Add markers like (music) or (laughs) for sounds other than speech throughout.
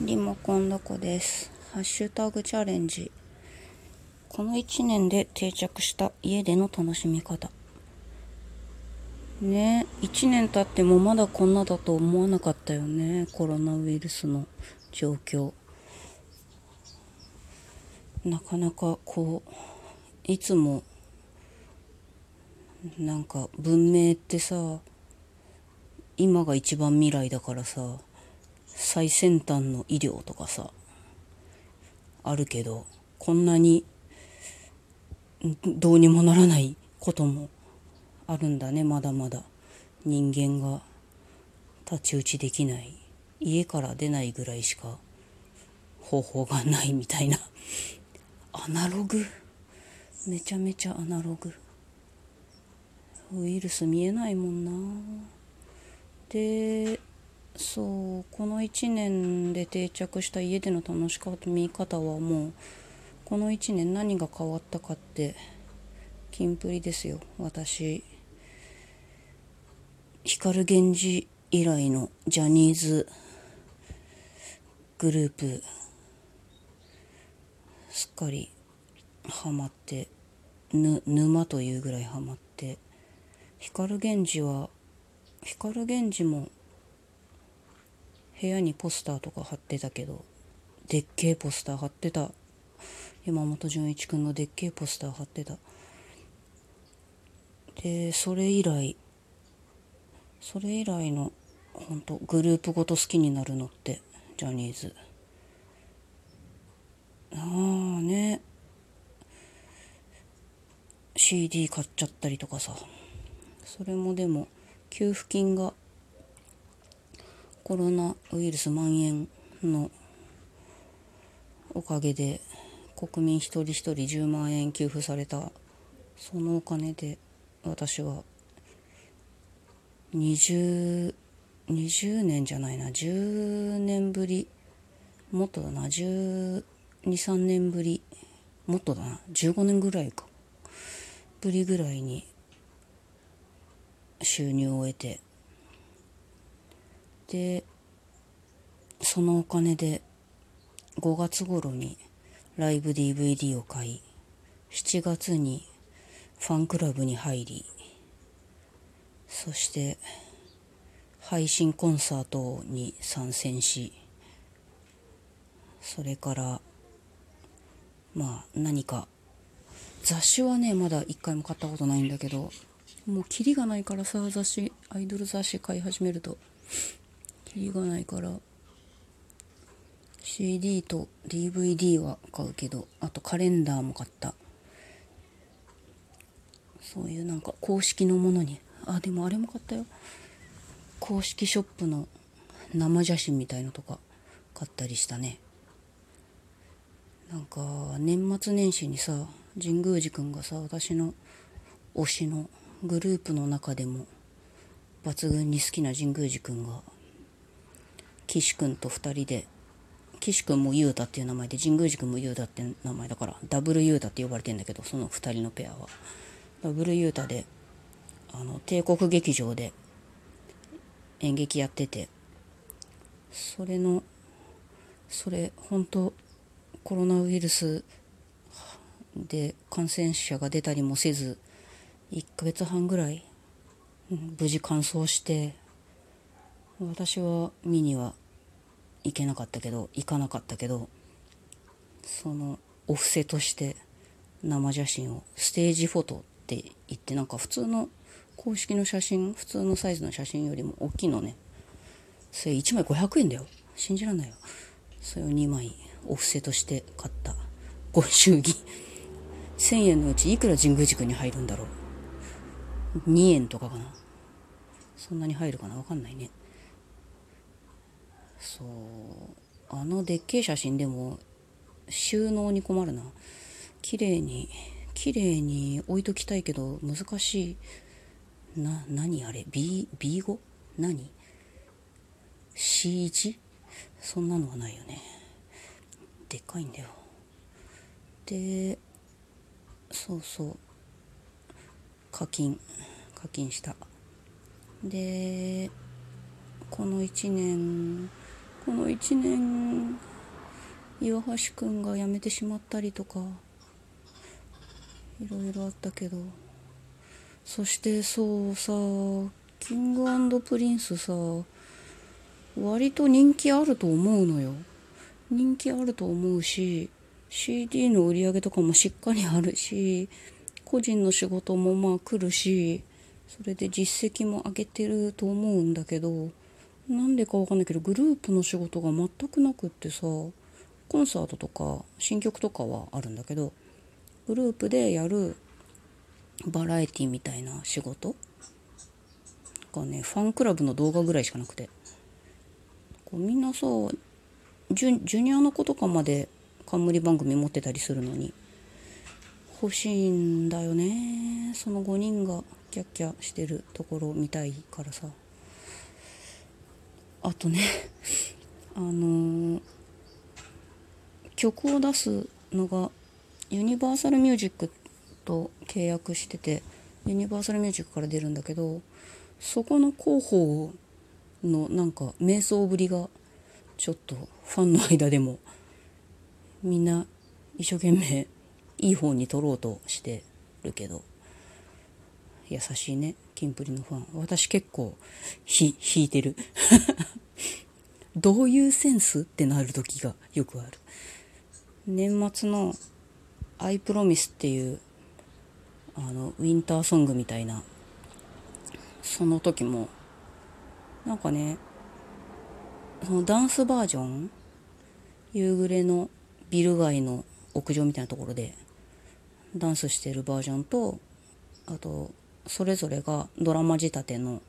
リモコンどこです。ハッシュタグチャレンジ。この1年で定着した家での楽しみ方。ね1年経ってもまだこんなだと思わなかったよね。コロナウイルスの状況。なかなかこう、いつも、なんか文明ってさ、今が一番未来だからさ、最先端の医療とかさあるけどこんなにどうにもならないこともあるんだねまだまだ。人間が太刀打ちできない。家から出ないぐらいしか方法がないみたいな。アナログ。めちゃめちゃアナログ。ウイルス見えないもんな。でそうこの1年で定着した家での楽しみ方はもうこの1年何が変わったかってキンプリですよ私。光源氏以来のジャニーズグループすっかりハマってぬ沼というぐらいハマって。光源氏は光源氏も部屋にポスターとか貼ってたけどでっけえポスター貼ってた。山本純一君のでっけえポスター貼ってた。でそれ以来それ以来の本当グループごと好きになるのってジャニーズ。ああね。CD 買っちゃったりとかさ。それもでも給付金がコロナウイルス蔓延のおかげで国民一人一人10万円給付されたそのお金で私は2020年じゃないな10年ぶりもっとだな123年ぶりもっとだな15年ぐらいかぶりぐらいに収入を得てでそのお金で5月頃にライブ DVD を買い7月にファンクラブに入りそして配信コンサートに参戦しそれからまあ何か雑誌はねまだ一回も買ったことないんだけどもうキリがないからさ雑誌アイドル雑誌買い始めると。キリがないから。CD と DVD は買うけどあとカレンダーも買った。そういうなんか公式のものに。あでもあれも買ったよ。公式ショップの生写真みたいのとか買ったりしたね。なんか年末年始にさ神宮寺くんがさ私の推しのグループの中でも抜群に好きな神宮寺くんが岸くんと2人で。岸くんも雄太っていう名前で神宮寺くんも雄太っていう名前だからダブル雄太って呼ばれてんだけどその2人のペアは。ダブル雄太であの帝国劇場で演劇やっててそれのそれ本当コロナウイルスで感染者が出たりもせず1ヶ月半ぐらい無事完走して私は見には行けなかったけど行かなかったけどそのお布施として生写真をステージフォトって言ってなんか普通の公式の写真普通のサイズの写真よりも大きいのね。それ1枚500円だよ。信じらんないよ。それを2枚お布施として買った。ご祝儀。1000円のうちいくら神宮寺君に入るんだろう。2円とかかな。そんなに入るかな？わかんないね。そうあのでっけえ写真でも収納に困るな。綺麗に綺麗に置いときたいけど難しい。な何あれ？B B 語？何？C1 そんなのはないよね。でっかいんだよ。でそうそう。課金。課金した。でこの1年この1年岩橋くんが辞めてしまったりとかいろいろあったけど。そしてそうさキングプリンスさ割と人気あると思うのよ。人気あると思うし CD の売り上げとかもしっかりあるし個人の仕事もまあ来るしそれで実績も上げてると思うんだけど。なんでかわかんないけどグループの仕事が全くなくってさコンサートとか新曲とかはあるんだけどグループでやるバラエティみたいな仕事がねファンクラブの動画ぐらいしかなくて。こうみんなさジュジュニアの子とかまで冠番組持ってたりするのに欲しいんだよね。その5人がキャッキャしてるところ見たいからさ。あとねあのー、曲を出すのがユニバーサルミュージックと契約しててユニバーサルミュージックから出るんだけどそこの広報のなんか瞑想ぶりがちょっとファンの間でもみんな一生懸命いい方に取ろうとしてるけど優しいねキンプリのファン。私結構ひ引いてる。どういうセンスってなる時がよくある。年末の「アイプロミスっていうあのウィンターソングみたいなその時もなんかねそのダンスバージョン夕暮れのビル街の屋上みたいなところでダンスしてるバージョンとあとそれぞれがドラマ仕立ての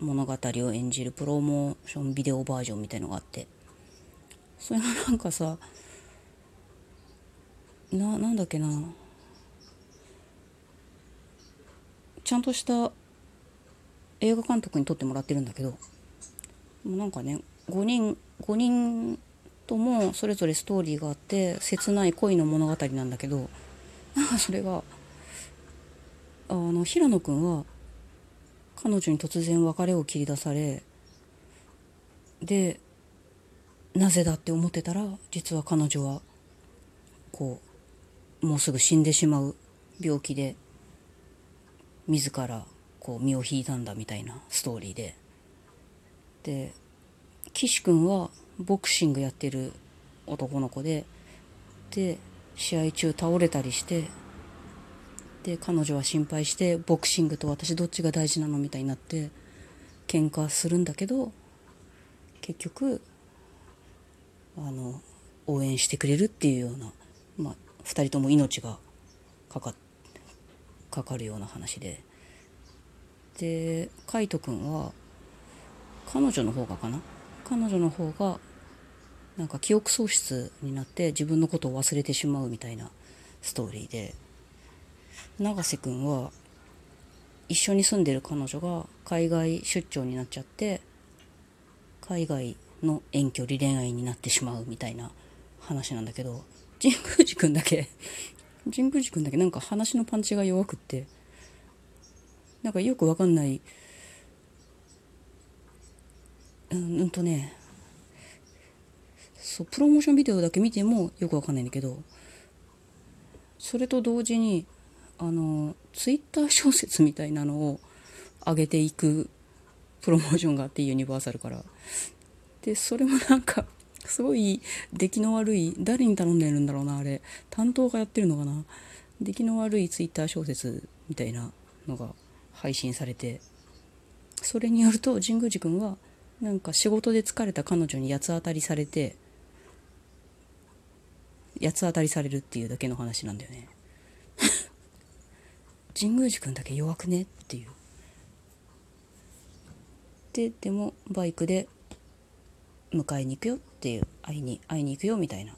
物語を演じるプロモーションビデオバージョンみたいのがあってそれがなんかさななんだっけなちゃんとした映画監督に撮ってもらってるんだけどもうなんかね5人5人ともそれぞれストーリーがあって切ない恋の物語なんだけどなんかそれがあの平野君は彼女に突然別れを切り出されでなぜだって思ってたら実は彼女はこうもうすぐ死んでしまう病気で自らこう身を引いたんだみたいなストーリーで。で岸君はボクシングやってる男の子でで試合中倒れたりしてで彼女は心配してボクシングと私どっちが大事なのみたいになって喧嘩するんだけど結局あの応援してくれるっていうような、まあ、2人とも命がかかかかるような話で。で海斗君は彼女の方がかな？彼女の方がなんか記憶喪失になって自分のことを忘れてしまうみたいなストーリーで。永瀬君は一緒に住んでる彼女が海外出張になっちゃって海外の遠距離恋愛になってしまうみたいな話なんだけど神宮寺君だけ (laughs) 神宮寺君だけなんか話のパンチが弱くってなんかよくわかんないうんうんとねそうプロモーションビデオだけ見てもよくわかんないんだけどそれと同時にあのツイッター小説みたいなのを上げていくプロモーションがあってユニバーサルから。でそれもなんかすごい出来の悪い誰に頼んでるんだろうなあれ。担当がやってるのかな。出来の悪いツイッター小説みたいなのが配信されて。それによると神宮寺君はなんか仕事で疲れた彼女に八つ当たりされて八つ当たりされるっていうだけの話なんだよね。神宮寺君だけ弱くね？っていう。ででもバイクで迎えに行くよっていう会いに会いに行くよみたいな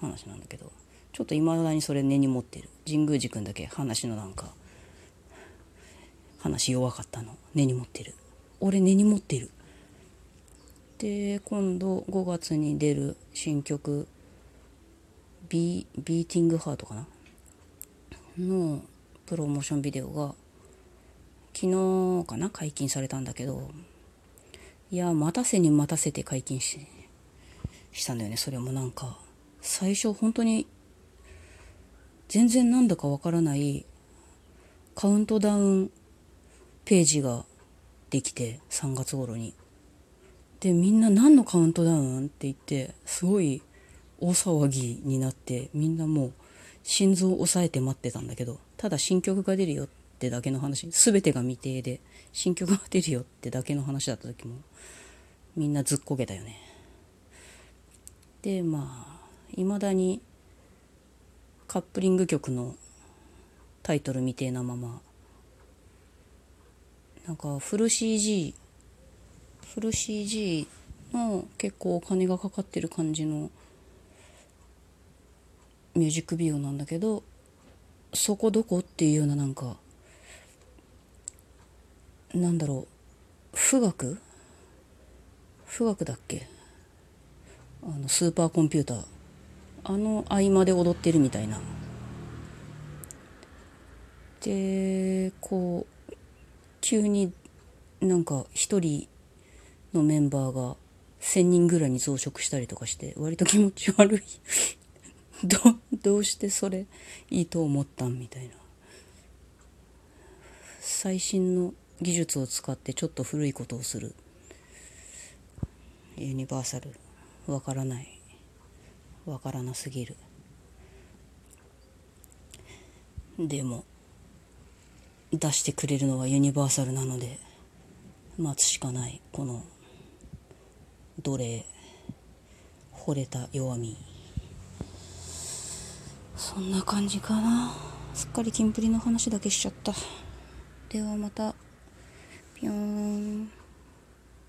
話なんだけど。ちょっといまだにそれ根に持ってる。神宮寺君だけ話のなんか話弱かったの。根に持ってる。俺根に持ってる。で今度5月に出る新曲ビ「ビーティングハート」かな？のプロモーションビデオが昨日かな解禁されたんだけどいや待たせに待たせて解禁ししたんだよね。それもなんか最初本当に全然なんだかわからないカウントダウンページができて3月頃に。でみんな何のカウントダウンって言ってすごい大騒ぎになってみんなもう心臓を押さえて待ってたんだけどただ新曲が出るよってだけの話。全てが未定で新曲が出るよってだけの話だった時もみんなずっこけたよね。でまあいまだにカップリング曲のタイトル未定なままなんかフル CG フル CG の結構お金がかかってる感じのミュージックビデオなんだけどそこどこっていうようななんかなんだろう富岳？富岳だっけ？あのスーパーコンピューター。あの合間で踊ってるみたいな。でこう急になんか一人のメンバーが1,000人ぐらいに増殖したりとかして割と気持ち悪い。どどうしてそれいいと思ったんみたいな。最新の技術を使ってちょっと古いことをする。ユニバーサル。わからない。わからなすぎる。でも出してくれるのはユニバーサルなので待つしかない。この奴隷。惚れた弱み。そんな感じかな。すっかりキンプリの話だけしちゃった。ではまた。ぴょーん。